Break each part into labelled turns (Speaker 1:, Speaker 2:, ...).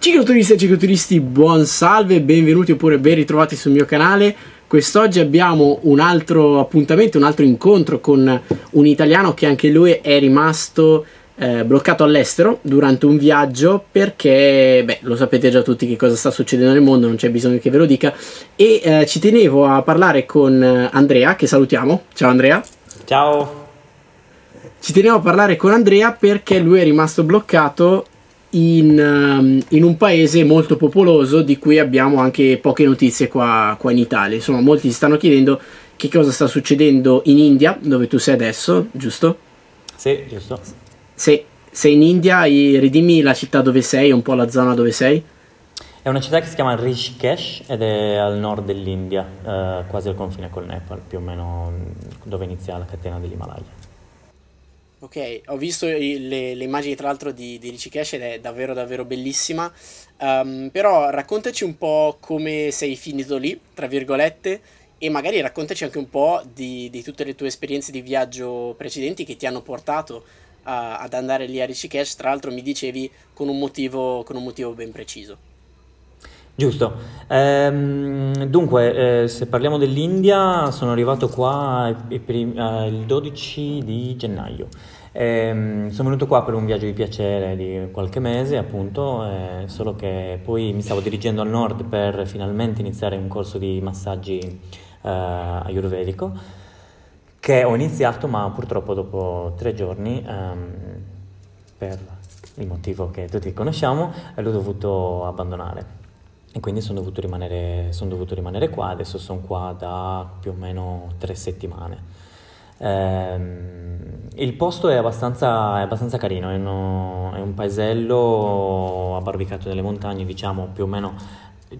Speaker 1: Cicloturisti e cicloturisti, buon salve, benvenuti oppure ben ritrovati sul mio canale. Quest'oggi abbiamo un altro appuntamento, un altro incontro con un italiano che anche lui è rimasto eh, bloccato all'estero durante un viaggio perché, beh, lo sapete già tutti che cosa sta succedendo nel mondo, non c'è bisogno che ve lo dica. E eh, ci tenevo a parlare con Andrea, che salutiamo. Ciao Andrea.
Speaker 2: Ciao.
Speaker 1: Ci tenevo a parlare con Andrea perché lui è rimasto bloccato in, um, in, un paese molto popoloso di cui abbiamo anche poche notizie qua, qua, in Italia. Insomma, molti si stanno chiedendo che cosa sta succedendo in India, dove tu sei adesso, giusto?
Speaker 2: Sì, giusto.
Speaker 1: Se, sei in India, ridimmi la città dove sei, un po' la zona dove sei.
Speaker 2: È una città che si chiama Rishikesh ed è al nord dell'India, eh, quasi al confine col Nepal, più o meno dove inizia la catena dell'Himalaya.
Speaker 1: Ok, ho visto le, le, immagini tra l'altro di, di Rishikesh ed è davvero davvero bellissima, um, però raccontaci un po' come sei finito lì, tra virgolette, e magari raccontaci anche un po' di, di tutte le tue esperienze di viaggio precedenti che ti hanno portato a, ad andare lì a Rishikesh, tra l'altro mi dicevi con un motivo, con un motivo ben preciso.
Speaker 2: Giusto, ehm, dunque eh, se parliamo dell'India sono arrivato qua il, prim- eh, il 12 di gennaio, ehm, sono venuto qua per un viaggio di piacere di qualche mese appunto, eh, solo che poi mi stavo dirigendo al nord per finalmente iniziare un corso di massaggi eh, ayurvedico che ho iniziato ma purtroppo dopo tre giorni ehm, per il motivo che tutti conosciamo l'ho dovuto abbandonare. E quindi sono dovuto, rimanere, sono dovuto rimanere qua, adesso sono qua da più o meno tre settimane. Ehm, il posto è abbastanza, è abbastanza carino, è, uno, è, un paesello abbarbicato nelle montagne, diciamo più o meno,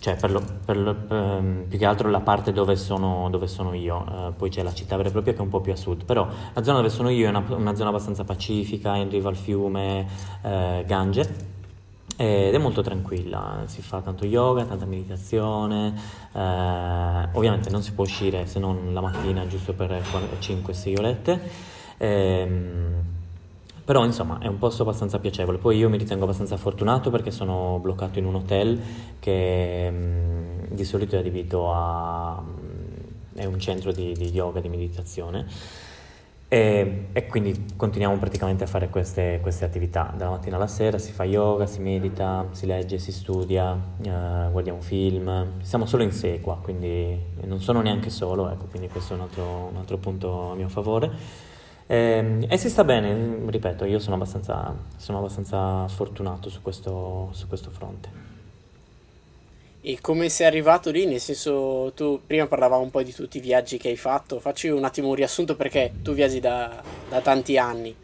Speaker 2: cioè per lo, per lo, per, più che altro la parte dove sono, dove sono io, eh, poi c'è la città vera e propria che è un po' più a sud, però la zona dove sono io è una, una zona abbastanza pacifica, in riva al fiume eh, Gange ed è molto tranquilla, si fa tanto yoga, tanta meditazione, eh, ovviamente non si può uscire se non la mattina giusto per 5-6 orette, ehm, però insomma è un posto abbastanza piacevole, poi io mi ritengo abbastanza fortunato perché sono bloccato in un hotel che mh, mm, di solito è adibito a... è un centro di, di yoga, di meditazione e, e, quindi continuiamo praticamente a fare queste, queste, attività. Dalla mattina alla sera si fa yoga, si medita, si legge, si studia, eh, guardiamo film. Siamo solo in sé qua, quindi non sono neanche solo, ecco, quindi questo è un altro, un altro punto a mio favore. E, ehm, e, si sta bene, ripeto, io sono abbastanza, sono abbastanza fortunato su questo, su questo fronte.
Speaker 1: E come sei arrivato lì? Nel senso, tu prima parlavamo un po' di tutti i viaggi che hai fatto, facci un attimo un riassunto perché tu viaggi da, da tanti anni.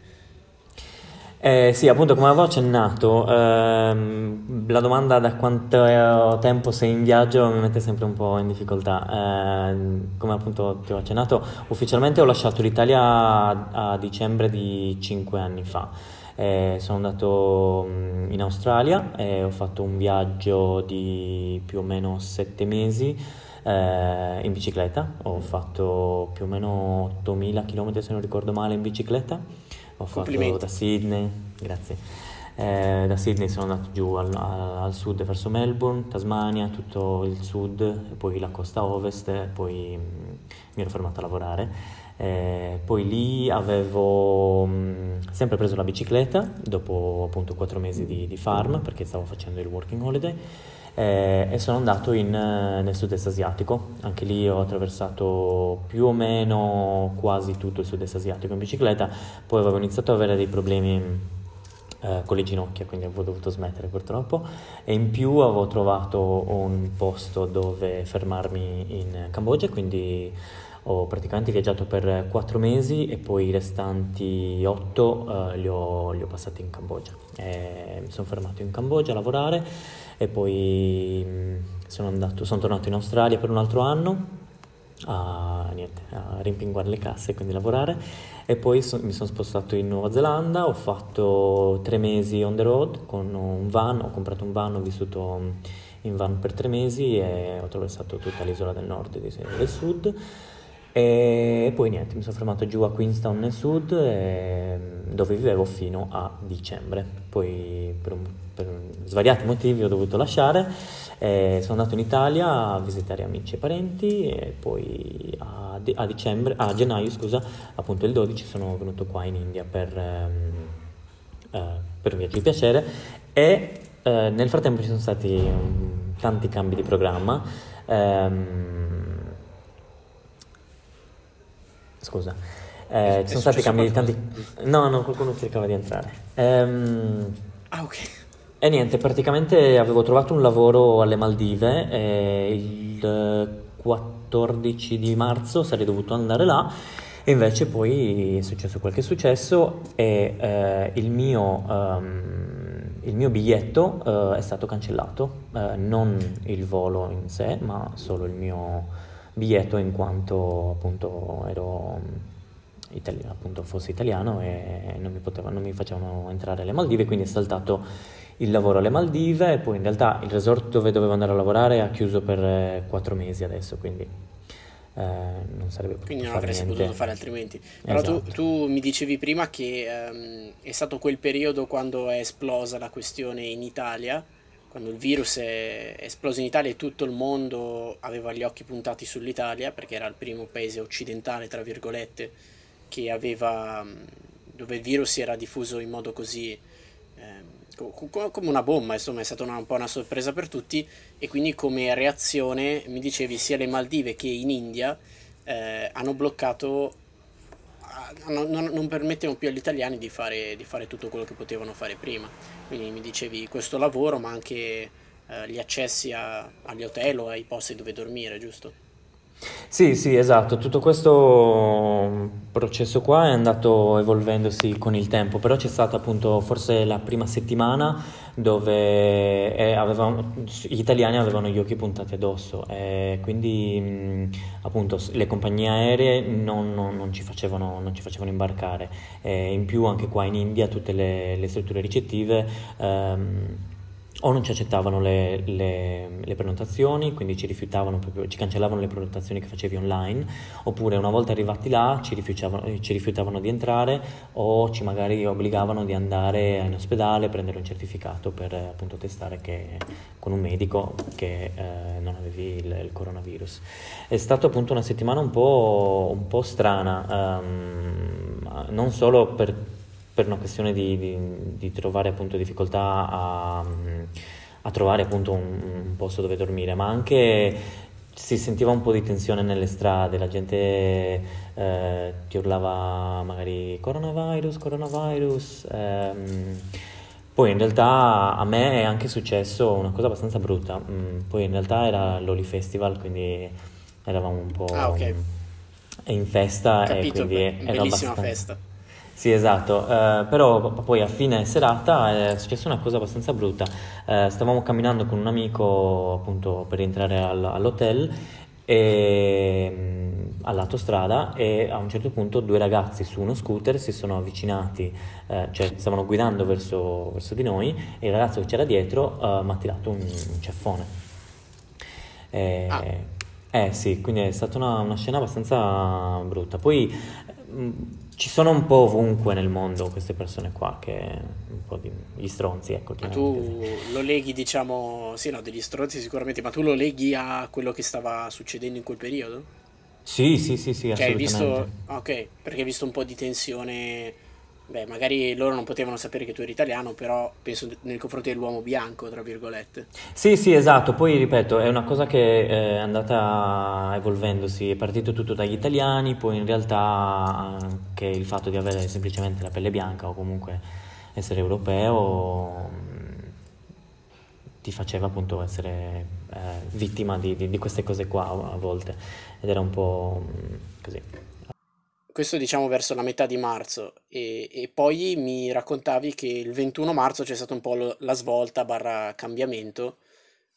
Speaker 2: Eh, sì, appunto come avevo accennato, ehm, la domanda da quanto tempo sei in viaggio mi mette sempre un po' in difficoltà. Eh, come appunto ti ho accennato, ufficialmente ho lasciato l'Italia a, a dicembre di 5 anni fa. Eh, sono andato mm, in Australia e ho fatto un viaggio di più o meno sette mesi eh, in bicicletta. Ho fatto più o meno 8000 km se non ricordo male in bicicletta. Ho fatto da Sydney, grazie. Eh, da Sydney sono andato giù al, al, sud verso Melbourne, Tasmania, tutto il sud, poi la costa ovest, e poi mm, mi ero fermato a lavorare. Eh, poi lì avevo mh, mm, sempre preso la bicicletta dopo appunto quattro mesi di, di, farm perché stavo facendo il working holiday eh, e sono andato in, nel sud-est asiatico. Anche lì ho attraversato più o meno quasi tutto il sud-est asiatico in bicicletta, poi avevo iniziato ad avere dei problemi eh, con le ginocchia, quindi avevo dovuto smettere purtroppo e in più avevo trovato un posto dove fermarmi in Cambogia, quindi ho praticamente viaggiato per quattro mesi e poi i restanti otto eh, li, ho, li, ho, passati in Cambogia. E mi sono fermato in Cambogia a lavorare e poi mm, sono, andato, sono tornato in Australia per un altro anno a, niente, a rimpinguare le casse, quindi lavorare e poi so, mi sono spostato in Nuova Zelanda, ho fatto tre mesi on the road con un van, ho comprato un van, ho vissuto in van per tre mesi e ho attraversato tutta l'isola del nord e del sud e poi niente, mi sono fermato giù a Queenstown nel sud, dove vivevo fino a dicembre. Poi per per svariati motivi ho dovuto lasciare. Eh, sono andato in Italia a visitare amici e parenti e poi a, a, dicembre, a gennaio, scusa, appunto il 12 sono venuto qua in India per, ehm, eh, per un viaggio di piacere e eh, nel frattempo ci sono stati um, tanti cambi di programma. Ehm, scusa. Eh, ci sono stati cambi di tanti... No, no, qualcuno cercava di entrare. Ehm...
Speaker 1: Ah, ok.
Speaker 2: E niente, praticamente avevo trovato un lavoro alle Maldive e il 14 di marzo sarei dovuto andare là e invece poi è successo quel che è successo e eh, il, mio, um, il, mio, biglietto uh, è stato cancellato, uh, non il volo in sé, ma solo il mio biglietto in quanto appunto ero itali- appunto fossi italiano e non mi, potevano, non mi facevano entrare alle Maldive, quindi è saltato il lavoro alle Maldive e poi in realtà il resort dove dovevo andare a lavorare ha chiuso per eh, quattro mesi adesso, quindi eh, non sarebbe potuto
Speaker 1: Quindi non avresti
Speaker 2: niente.
Speaker 1: potuto fare altrimenti. Però
Speaker 2: Esatto.
Speaker 1: tu, tu mi dicevi prima che ehm, è stato quel periodo quando è esplosa la questione in Italia, quando il virus è esploso in Italia e tutto il mondo aveva gli occhi puntati sull'Italia, perché era il primo paese occidentale, tra virgolette, che aveva, mh, dove il virus si era diffuso in modo così co- co- come una bomba, insomma, è stata una- un po' una sorpresa per tutti e quindi come reazione mi dicevi sia le Maldive che in India eh, hanno bloccato, ah, non, non- permettono più agli italiani di fare, di fare tutto quello che potevano fare prima. Quindi mi dicevi questo lavoro, ma anche eh, gli accessi a- agli hotel o ai posti dove dormire, giusto?
Speaker 2: Sì, sì, esatto, tutto questo processo qua è andato evolvendosi con il tempo, però c'è stata appunto forse la prima settimana dove eh, avevamo- gli italiani avevano gli occhi puntati addosso e quindi mh, appunto le compagnie aeree non, non- non ci facevano, non ci facevano imbarcare. E in più anche qua in India tutte le, le strutture ricettive ehm, o non ci accettavano le, le- le prenotazioni, quindi ci rifiutavano proprio, ci cancellavano le prenotazioni che facevi online, oppure una volta arrivati là ci rifiutavano, eh, ci rifiutavano di entrare o ci magari obbligavano di andare in ospedale, prendere un certificato per eh, appunto testare che, con un medico che eh, non avevi il, il coronavirus. È stata appunto una settimana un po', un po' strana, ehm, non solo per per una questione di, di- di trovare appunto difficoltà a, a trovare appunto un, un posto dove dormire, ma anche si sentiva un po' di tensione nelle strade, la gente eh, ti urlava magari coronavirus, coronavirus. ehm, poi in realtà a me è anche successo una cosa abbastanza brutta, mm, poi in realtà era l'Oli Festival, quindi eravamo un po'
Speaker 1: Ah, ok.
Speaker 2: in festa e
Speaker 1: Capito,
Speaker 2: quindi
Speaker 1: beh,
Speaker 2: ero
Speaker 1: bellissima
Speaker 2: abbastanza...
Speaker 1: festa.
Speaker 2: Sì, esatto, eh, però poi a fine serata è successa una cosa abbastanza brutta. Eh, stavamo camminando con un amico appunto per rientrare al- all'hotel e, mh, all'autostrada e a un certo punto due ragazzi su uno scooter si sono avvicinati, eh, cioè stavano guidando verso, verso di noi e il ragazzo che c'era dietro eh, mi ha tirato un, un ceffone. Eh,
Speaker 1: Ah.
Speaker 2: eh, sì, quindi è stata una, una scena abbastanza brutta. Poi mh, ci sono un po' ovunque nel mondo queste persone qua che un po' di gli stronzi, ecco,
Speaker 1: tu lo leghi, diciamo, sì, no, degli stronzi sicuramente, ma tu lo leghi a quello che stava succedendo in quel periodo?
Speaker 2: Sì, sì, sì, sì,
Speaker 1: Cioè, hai visto,
Speaker 2: assolutamente.
Speaker 1: ok, perché hai visto un po' di tensione, beh, magari loro non potevano sapere che tu eri italiano, però penso nei confronti dell'uomo bianco, tra virgolette.
Speaker 2: Sì, sì, esatto. Poi ripeto, è una cosa che è andata evolvendosi. È partito tutto dagli italiani, poi in realtà anche il fatto di avere semplicemente la pelle bianca o comunque essere europeo mh, ti faceva appunto essere eh, vittima di, di- di queste cose qua a volte. Ed era un po' mh, così.
Speaker 1: Questo diciamo verso la metà di marzo e, e poi mi raccontavi che il 21 marzo c'è stata un po' lo- la svolta barra cambiamento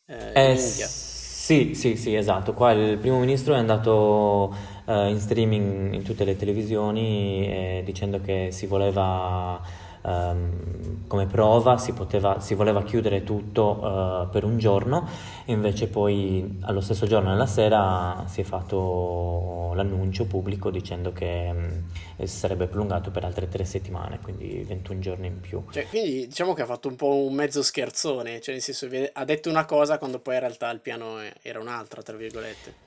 Speaker 1: eh, in
Speaker 2: Eh,
Speaker 1: India.
Speaker 2: sì, sì, sì, esatto. Qua il primo ministro è andato eh, in streaming in tutte le televisioni eh, dicendo che si voleva, ehm, come prova si, poteva, si, voleva chiudere tutto uh, per un giorno, invece poi allo stesso giorno nella sera si è fatto l'annuncio pubblico dicendo che um, sarebbe prolungato per altre tre settimane, quindi 21 giorni in più.
Speaker 1: Cioè, quindi diciamo che ha fatto un po' un mezzo scherzone, cioè nel senso ha detto una cosa quando poi in realtà il piano era un'altra, tra virgolette.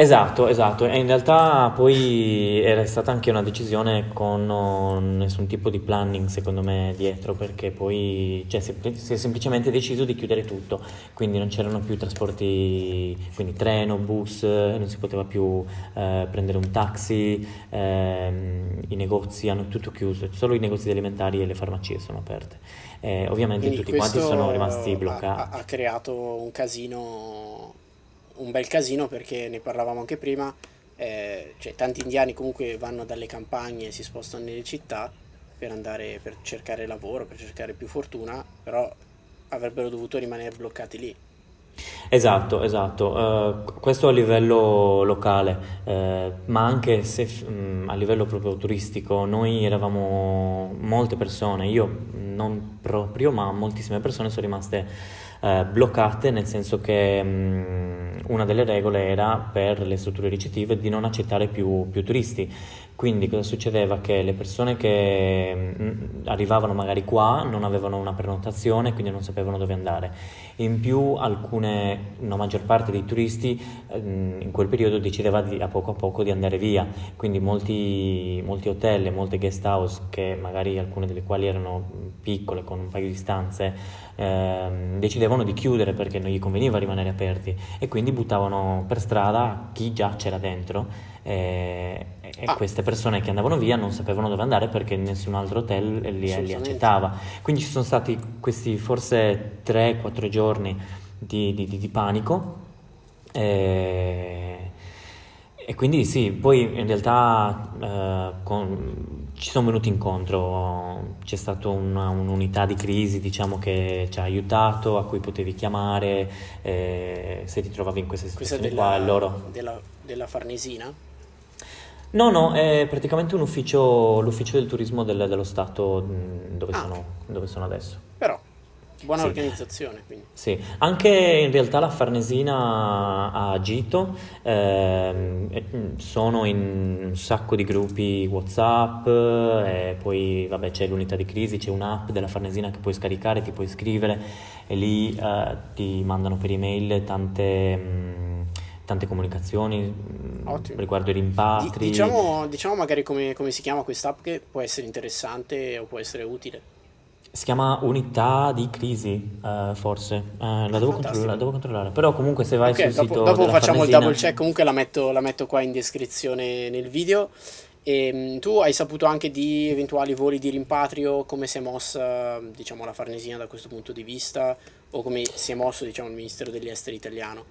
Speaker 2: Esatto, esatto, e in realtà poi era stata anche una decisione con nessun tipo di planning secondo me dietro perché poi cioè, si, è semplicemente deciso di chiudere tutto, quindi non c'erano più trasporti, quindi treno, bus, non si poteva più eh, prendere un taxi, ehm, i negozi hanno tutto chiuso, solo i negozi alimentari e le farmacie sono aperte. Eh, ovviamente quindi tutti quanti sono rimasti bloccati.
Speaker 1: Ha, ha creato un casino un bel casino perché ne parlavamo anche prima, eh, cioè, tanti indiani comunque vanno dalle campagne e si spostano nelle città per andare per cercare lavoro, per cercare più fortuna, però avrebbero dovuto rimanere bloccati lì.
Speaker 2: Esatto, esatto, uh, questo a livello locale, uh, ma anche se um, a livello proprio turistico, noi eravamo molte persone, io non proprio, ma moltissime persone sono rimaste uh, bloccate, nel senso che um, una delle regole era per le strutture ricettive di non accettare più, più turisti. Quindi cosa succedeva? Che le persone che mm, arrivavano magari qua non avevano una prenotazione, quindi non sapevano dove andare. In più alcune, una maggior parte dei turisti mm, in quel periodo decideva di, a poco a poco di andare via, quindi molti, molti hotel molte guest house, che magari alcune delle quali erano piccole con un paio di stanze, ehm, decidevano di chiudere perché non gli conveniva rimanere aperti e quindi buttavano per strada chi già c'era dentro e, e ah. queste persone che andavano via non sapevano dove andare perché nessun altro hotel li, li accettava. Quindi ci sono stati questi forse 3-4 giorni di, di, di panico. E, e, quindi sì, poi in realtà eh, con, ci sono venuti incontro, c'è stata una, un'unità di crisi diciamo, che ci ha aiutato, a cui potevi chiamare eh, se ti trovavi in questa situazione
Speaker 1: questa della, qua. Loro... Della, della Farnesina?
Speaker 2: No, no, è praticamente un ufficio, l'ufficio del turismo del- dello Stato dove, Ah, sono, dove sono adesso.
Speaker 1: però buona
Speaker 2: Sì.
Speaker 1: organizzazione, quindi.
Speaker 2: Sì, anche in realtà la Farnesina ha agito, ehm, sono in un sacco di gruppi WhatsApp e poi vabbè c'è l'unità di crisi, c'è un'app della Farnesina che puoi scaricare, ti puoi iscrivere e lì eh, ti mandano per email tante, mh, tante comunicazioni Ottimo. riguardo i rimpatri.
Speaker 1: Di, diciamo, diciamo, magari come, come si chiama quest'app che può essere interessante o può essere utile.
Speaker 2: Si chiama unità di crisi, uh, forse. Uh, la, devo la, devo controllare, Però comunque se vai okay, sul
Speaker 1: dopo,
Speaker 2: sito
Speaker 1: Dopo facciamo
Speaker 2: Farnesina...
Speaker 1: il double check, comunque la metto, la metto qua in descrizione nel video. E, ehm, tu hai saputo anche di eventuali voli di rimpatrio, come si è mossa diciamo, la Farnesina da questo punto di vista o come si è mosso diciamo, il Ministero degli Esteri italiano?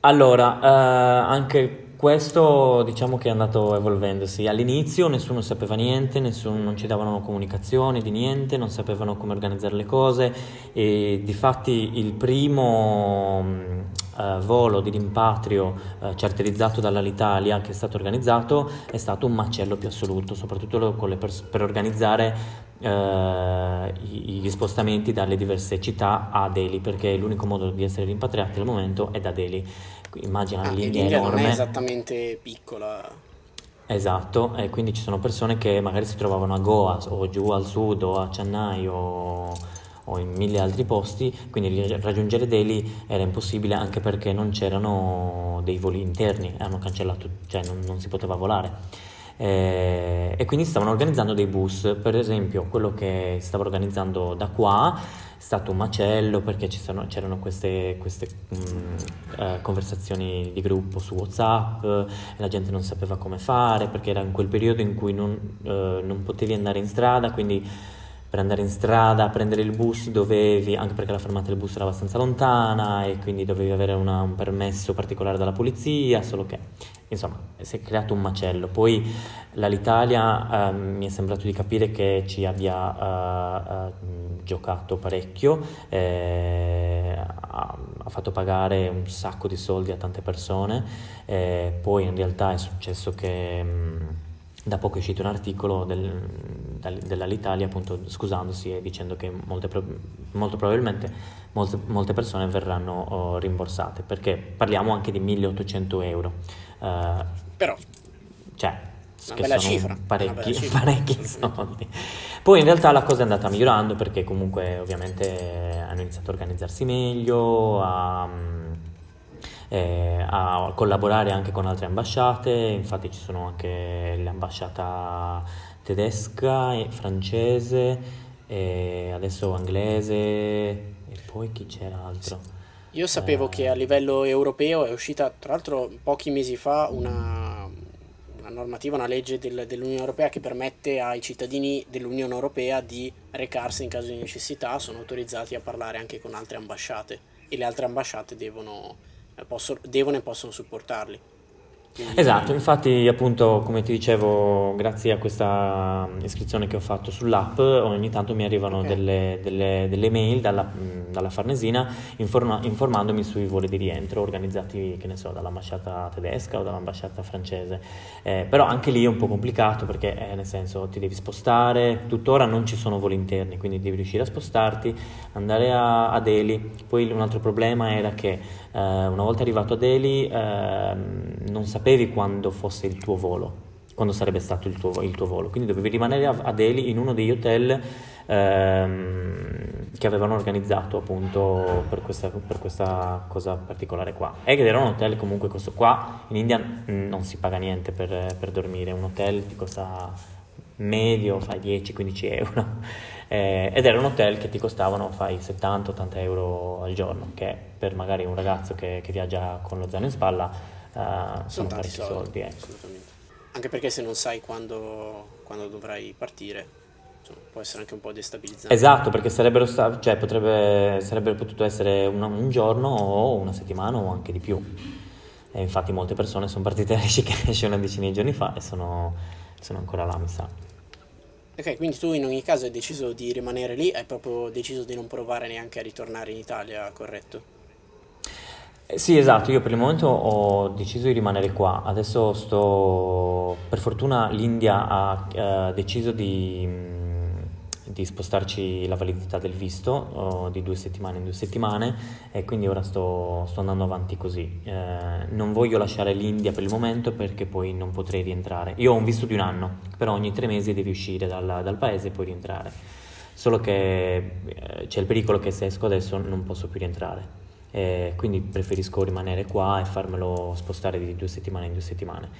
Speaker 2: Allora, eh, anche questo diciamo che è andato evolvendosi. All'inizio nessuno sapeva niente, nessuno, non ci davano comunicazioni di niente, non sapevano come organizzare le cose e difatti il primo eh, volo di rimpatrio eh, charterizzato dall'Alitalia che è stato organizzato è stato un macello più assoluto, soprattutto pers- per organizzare eh, gli spostamenti dalle diverse città a Delhi perché l'unico modo di essere rimpatriati al momento è da Delhi immagina
Speaker 1: ah,
Speaker 2: l'India,
Speaker 1: l'India
Speaker 2: enorme
Speaker 1: non è esattamente piccola.
Speaker 2: Esatto e quindi ci sono persone che magari si trovavano a Goa o giù al sud o a Chennai o, o in mille altri posti quindi raggiungere Delhi era impossibile anche perché non c'erano dei voli interni hanno cancellato cioè non, non si poteva volare. Eh, e quindi stavano organizzando dei bus, per esempio quello che stava organizzando da qua stato un macello perché sono, c'erano queste, queste mh, mm, eh, conversazioni di gruppo su Whatsapp e la gente non sapeva come fare perché era in quel periodo in cui non, eh, non potevi andare in strada, quindi per andare in strada, prendere il bus dovevi, anche perché la fermata del bus era abbastanza lontana e quindi dovevi avere una, un permesso particolare dalla polizia, solo che insomma si è creato un macello. Poi l'Alitalia eh, mi è sembrato di capire che ci abbia eh, eh, giocato parecchio, eh, ha, ha, fatto pagare un sacco di soldi a tante persone, poi in realtà è successo che... Mh, mm, da poco è uscito un articolo del, dell'Alitalia appunto scusandosi e dicendo che molte, molto probabilmente molte, molte persone verranno oh, rimborsate perché parliamo anche di 1800 euro.
Speaker 1: Uh, Però...
Speaker 2: Cioè,
Speaker 1: una bella cifra,
Speaker 2: parecchi,
Speaker 1: cifra.
Speaker 2: parecchi soldi. Poi in realtà la cosa è andata migliorando perché comunque ovviamente hanno iniziato a organizzarsi meglio, a eh, a collaborare anche con altre ambasciate, infatti ci sono anche l'ambasciata tedesca, e francese, e adesso inglese e poi chi c'era altro?
Speaker 1: Io sapevo eh, che a livello europeo è uscita tra l'altro pochi mesi fa una, una normativa, una legge del, dell'Unione Europea che permette ai cittadini dell'Unione Europea di recarsi in caso di necessità, sono autorizzati a parlare anche con altre ambasciate e le altre ambasciate devono eh, possono, devono e possono supportarli.
Speaker 2: Quindi... Esatto, infatti appunto come ti dicevo, grazie a questa iscrizione che ho fatto sull'app, ogni tanto mi arrivano okay. delle, delle, delle, mail dalla, dalla Farnesina informa, informandomi sui voli di rientro organizzati, che ne so, dall'ambasciata tedesca o dall'ambasciata francese. Eh, però anche lì è un po' complicato perché eh, nel senso ti devi spostare, tuttora non ci sono voli interni, quindi devi riuscire a spostarti, andare a, a Delhi. Poi un altro problema era che eh, una volta arrivato a Delhi ehm, non sapevo sapevi quando fosse il tuo volo, quando sarebbe stato il tuo, il tuo volo, quindi dovevi rimanere a, a Delhi in uno degli hotel ehm, che avevano organizzato appunto per questa, per questa, cosa particolare qua. E che era un hotel comunque questo qua in India non si paga niente per, per dormire, un hotel ti costa medio, fai 10-15 euro. Eh, ed era un hotel che ti costavano, fai 70-80 euro al giorno, che per magari un ragazzo che, che viaggia con lo zaino in spalla uh, sono, tanti soldi, soldi ecco.
Speaker 1: assolutamente. Anche perché se non sai quando, quando dovrai partire, può essere anche un po' destabilizzante.
Speaker 2: Esatto, perché sarebbero, sta- cioè, potrebbe, sarebbero potuto essere una, un giorno o una settimana o anche di più. E infatti molte persone sono partite a Rishikesh una decina di giorni fa e sono, sono ancora là, mi sa.
Speaker 1: Ok, quindi tu in ogni caso hai deciso di rimanere lì, hai proprio deciso di non provare neanche a ritornare in Italia, corretto?
Speaker 2: Eh, sì, esatto, io per il momento ho deciso di rimanere qua, adesso sto, per fortuna l'India ha eh, deciso di, mm, di, spostarci la validità del visto oh, di due settimane in due settimane e quindi ora sto, sto andando avanti così. Eh, non voglio lasciare l'India per il momento perché poi non potrei rientrare. Io ho un visto di un anno, però ogni tre mesi devi uscire dal, dal paese e poi rientrare. Solo che eh, c'è il pericolo che se esco adesso non posso più rientrare eh, quindi preferisco rimanere qua e farmelo spostare di due settimane in due settimane.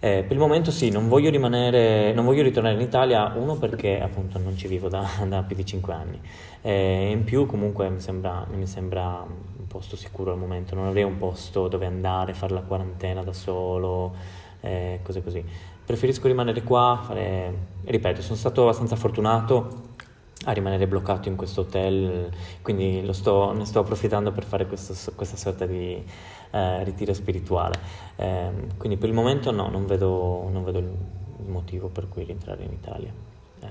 Speaker 2: Eh, per il momento sì, non voglio, rimanere, non voglio ritornare in Italia, uno perché appunto non ci vivo da, da più di 5 anni, eh, in più comunque mi sembra, mi sembra, un posto sicuro al momento, non avrei un posto dove andare, fare la quarantena da solo, eh, cose così. Preferisco rimanere qua, fare, ripeto, sono stato abbastanza fortunato a rimanere bloccato in questo hotel, quindi sto, ne sto approfittando per fare questo, questa sorta di eh, ritiro spirituale. Eh, quindi per il momento no, non vedo, non vedo, il motivo per cui rientrare in Italia. Eh,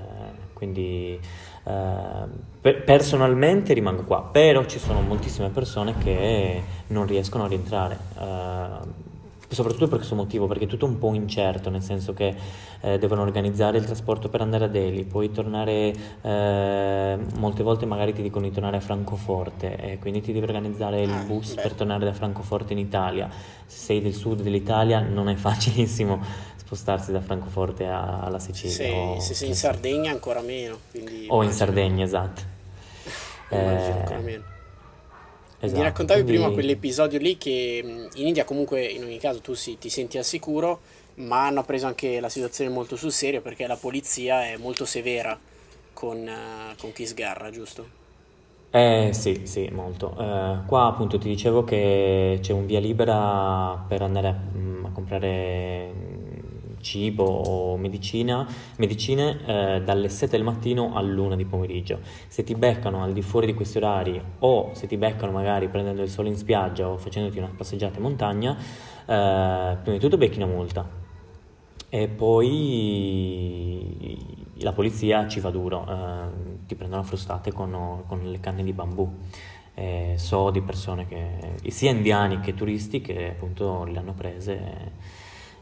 Speaker 2: quindi eh, per, personalmente rimango qua, però ci sono moltissime persone che non riescono a rientrare eh, soprattutto per questo motivo, perché è tutto un po' incerto, nel senso che eh, devono organizzare il trasporto per andare a Delhi, poi tornare, eh, molte volte magari ti dicono di tornare a Francoforte, e quindi ti devi organizzare il ah, bus per tornare da Francoforte in Italia. Se sei del sud dell'Italia non è facilissimo spostarsi da Francoforte a, alla Sicilia.
Speaker 1: Se, o, se sei in Sardegna ancora meno.
Speaker 2: o in Sardegna, esatto.
Speaker 1: eh, ancora meno. Esatto, Mi raccontavi quindi... prima quell'episodio lì che in India comunque in ogni caso tu si, ti senti al sicuro, ma hanno preso anche la situazione molto sul serio perché la polizia è molto severa con, uh, con chi sgarra, giusto?
Speaker 2: Eh sì, sì, molto. Eh, qua appunto ti dicevo che c'è un via libera per andare a, a comprare cibo o medicina, medicine eh, dalle 7 del mattino all'1 di pomeriggio. Se ti beccano al di fuori di questi orari o se ti beccano magari prendendo il sole in spiaggia o facendoti una passeggiata in montagna, eh, prima di tutto becchi una multa e poi la polizia ci va duro, eh, ti prendono frustate con, con le canne di bambù. Eh, so di persone che, sia indiani che turisti che appunto le hanno prese.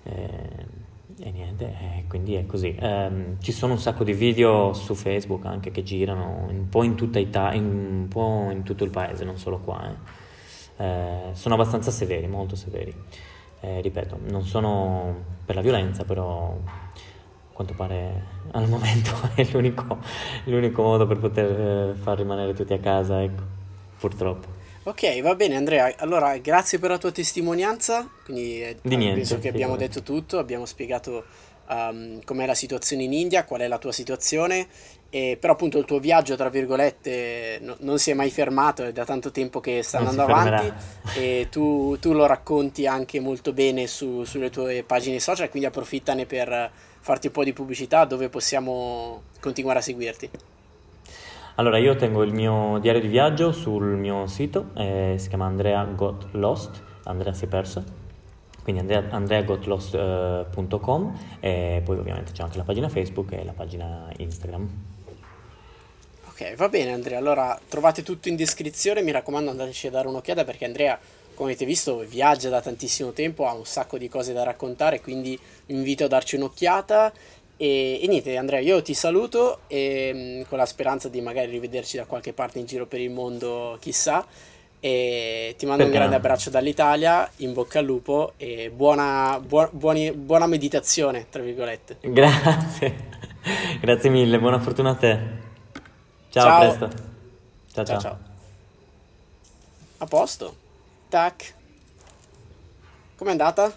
Speaker 2: Eh, E niente, eh, quindi è così. Um, ci sono un sacco di video su Facebook anche che girano un po' in tutta Italia, un po' in tutto il paese, non solo qua. Eh. Eh, sono abbastanza severi, molto severi. Eh, ripeto, non sono per la violenza, però a quanto pare al momento è l'unico, l'unico modo per poter eh, far rimanere tutti a casa, ecco, purtroppo.
Speaker 1: Ok, va bene Andrea, allora grazie per la tua testimonianza, quindi eh,
Speaker 2: Di niente,
Speaker 1: penso che abbiamo detto tutto, abbiamo spiegato um, com'è la situazione in India, qual è la tua situazione, e, però appunto il tuo viaggio, tra virgolette, no- non si è mai fermato, è da tanto tempo che sta
Speaker 2: Non
Speaker 1: andando avanti. E tu, tu lo racconti anche molto bene su- sulle tue pagine social, quindi approfittane per farti un po' di pubblicità dove possiamo continuare a seguirti.
Speaker 2: Allora, io tengo il mio diario di viaggio sul mio sito, eh, si chiama Andrea Got Lost, Andrea si è perso, quindi andrea, andreagotlost.com e poi ovviamente c'è anche la pagina Facebook e la pagina Instagram.
Speaker 1: Ok, va bene Andrea, allora trovate tutto in descrizione, mi raccomando andateci a dare un'occhiata perché Andrea, come avete visto, viaggia da tantissimo tempo, ha un sacco di cose da raccontare, quindi vi invito a darci un'occhiata e, e niente Andrea, io ti saluto e, mh, con la speranza di magari rivederci da qualche parte in giro per il mondo, chissà, e ti mando un
Speaker 2: Perché
Speaker 1: grande
Speaker 2: no?
Speaker 1: abbraccio dall'Italia, in bocca al lupo e buona, buo- buoni- buona meditazione, tra virgolette.
Speaker 2: Grazie, grazie mille, buona fortuna a te. Ciao,
Speaker 1: Ciao.
Speaker 2: a presto. Ciao,
Speaker 1: Ciao
Speaker 2: ciao.
Speaker 1: ciao. A posto. Tac. Com'è andata?